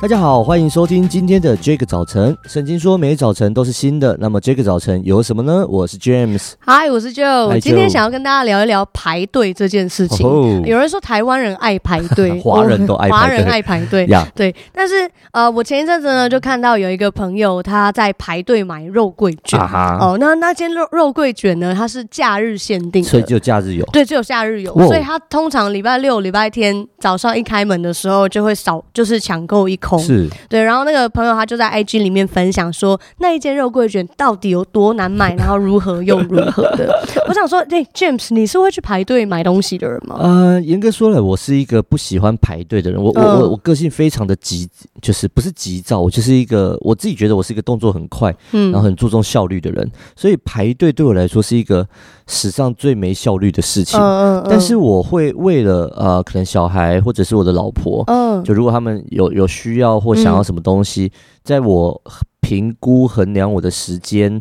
大家好，欢迎收听今天的 Jake 早晨。圣经说，每早晨都是新的。那么 Jake 早晨有什么呢？我是 James，嗨，我是 Joe。今天想要跟大家聊一聊排队这件事情。Oh, 有人说台湾人爱排队，华人都爱排队，华人爱排队。Yeah. 对。但是呃，我前一阵子呢就看到有一个朋友他在排队买肉桂卷。Uh. 哦，那那间肉肉桂卷呢，它是假日限定的，所以只有假日有。对，只有假日有。Oh. 所以他通常礼拜六、礼拜天早上一开门的时候就会少，就是抢购一空。是。对。然后那个朋友他就在 IG 里面分享说，那一件肉桂卷到底有多难买，然后如何又如何的。我想说，哎，James，你是会去排队买东西的人吗？呃，严格说来，我是一个不喜欢排队的人。我、嗯、我我我个性非常的急，就是不是急躁，我就是一个我自己觉得我是一个动作很快，嗯，然后很注重效率的人。所以排队对我来说是一个史上最没效率的事情。嗯嗯。但是我会为了呃，可能小孩或者是我的老婆，嗯，就如果他们有有需要或想要什么。东西，在我评估衡量我的时间，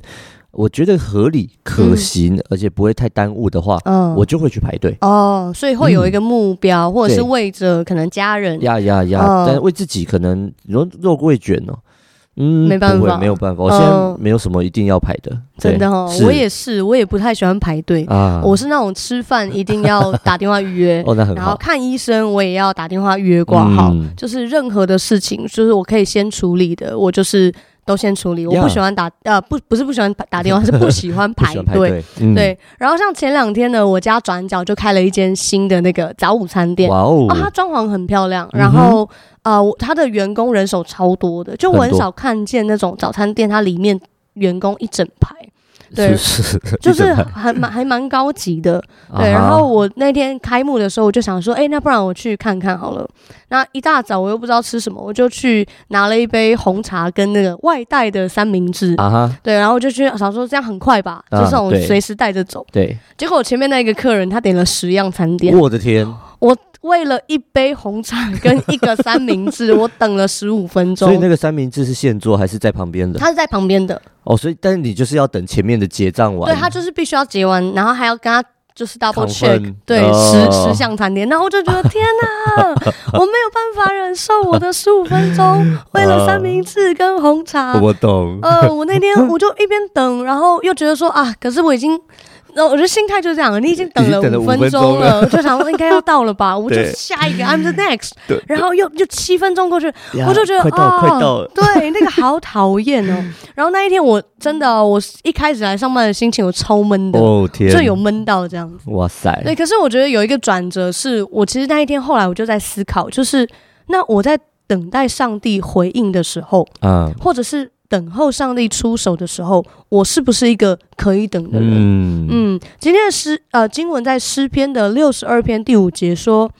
我觉得合理可行，嗯、而且不会太耽误的话，嗯，我就会去排队。哦，所以会有一个目标，嗯、或者是为着可能家人呀呀呀，但为自己可能肉肉桂卷哦。嗯，没办法，没有办法。我现在没有什么一定要排的，呃、真的哦。我也是，我也不太喜欢排队啊。我是那种吃饭一定要打电话预约，哦，那很好。然后看医生我也要打电话预约挂号，嗯，就是任何的事情，就是我可以先处理的，我就是都先处理。我不喜欢打呃，不不是不喜欢打电话，是不喜欢排队。对。然后像前两天呢，我家转角就开了一间新的那个早午餐店，哇哦，它装潢很漂亮，然后。呃，它的员工人手超多的，就我很少看见那种早餐店，它里面员工一整排，对，就是还蛮还蛮高级的，对。然后我那天开幕的时候，我就想说，哎、欸，那不然我去看看好了。那一大早我又不知道吃什么，我就去拿了一杯红茶跟那个外带的三明治啊哈，对，然后我就去想说这样很快吧，啊、就是我随时带着走，对。结果我前面那个客人他点了十样餐点，我的天，我。为了一杯红茶跟一个三明治，我等了十五分钟。所以那个三明治是现做还是在旁边的？他是在旁边的。哦，所以但是你就是要等前面的结账完。对，他就是必须要结完，然后还要跟他就是 double check，对，哦、十十项餐点。然后我就觉得天哪，我没有办法忍受我的十五分钟为了三明治跟红茶。我懂。呃，我那天我就一边等，然后又觉得说啊，可是我已经。那我觉得心态就是这样，你已经等了五分钟了，我就想说应该要到了吧，我们就下一个，I'm the next，然后又又七分钟过去，我就觉得啊、哦，对，那个好讨厌哦。然后那一天我真的，我一开始来上班的心情我超闷的，哦天，就有闷到这样子。哇塞，对。可是我觉得有一个转折，是我其实那一天后来我就在思考，就是那我在等待上帝回应的时候，嗯，或者是。等候上帝出手的时候，我是不是一个可以等的人？嗯，嗯，今天的诗呃经文在诗篇的六十二篇第五节说：“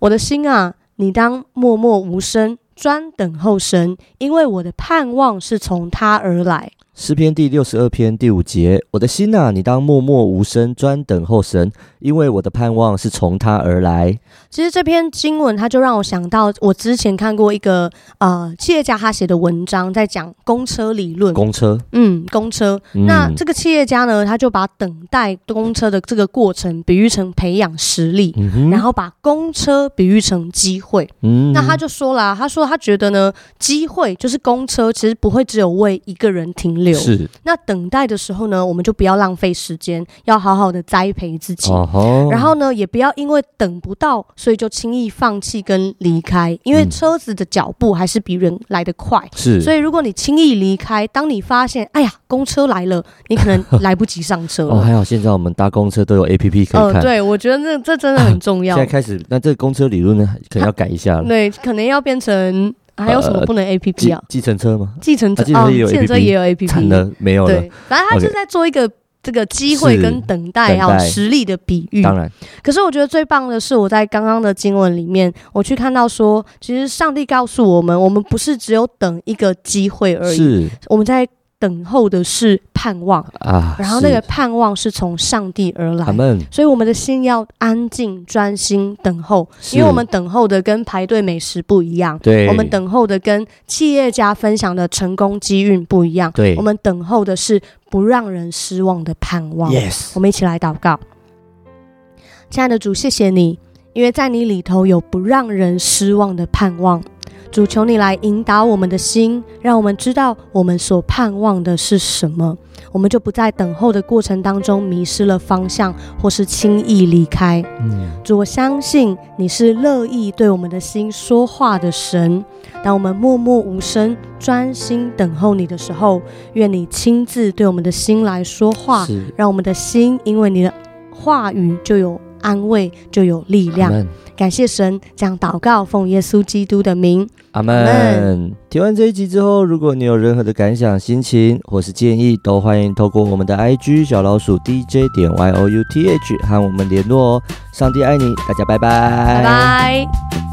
我的心啊，你当默默无声，专等候神，因为我的盼望是从他而来。”诗篇第六十二篇第五节：“我的心啊，你当默默无声，专等候神，因为我的盼望是从他而来。”其实这篇经文，它就让我想到我之前看过一个呃企业家他写的文章，在讲公车理论。公车，嗯，公车。嗯、那这个企业家呢，他就把等待公车的这个过程比喻成培养实力、嗯，然后把公车比喻成机会。嗯，那他就说了，他说他觉得呢，机会就是公车，其实不会只有为一个人停留。是。那等待的时候呢，我们就不要浪费时间，要好好的栽培自己。哦、然后呢，也不要因为等不到。所以就轻易放弃跟离开，因为车子的脚步还是比人来得快。是，所以如果你轻易离开，当你发现，哎呀，公车来了，你可能来不及上车。哦，还好现在我们搭公车都有 APP 可以看。呃、对，我觉得这这真的很重要。现在开始，那这个公车理论呢，可能要改一下了。对，可能要变成还有什么不能 APP 啊？计程车吗？计程车，计程车也有 APP，、没有了。对，反正他就在做一个。这个机会跟等待还有实力的比喻，当然。可是我觉得最棒的是，我在刚刚的经文里面，我去看到说，其实上帝告诉我们，我们不是只有等一个机会而已，是我们在。等候的是盼望。啊，然后那个盼望是从上帝而来，所以我们的心要安静专心等候，因为我们等候的跟排队美食不一样，对，我们等候的跟企业家分享的成功机运不一样，对，我们等候的是不让人失望的盼望。Yes，我们一起来祷告，亲爱的主，谢谢你，因为在你里头有不让人失望的盼望。主求你来引导我们的心，让我们知道我们所盼望的是什么，我们就不在等候的过程当中迷失了方向，或是轻易离开。嗯，主，我相信你是乐意对我们的心说话的神。当我们默默无声、专心等候你的时候，愿你亲自对我们的心来说话，让我们的心因为你的话语就有安慰，就有力量。感谢神，这样祷告，奉耶稣基督的名，阿门。听完这一集之后，如果你有任何的感想、心情或是建议，都欢迎透过我们的 IG 小老鼠 DJ 点 Y O U T H 和我们联络哦。上帝爱你，大家拜拜，拜拜。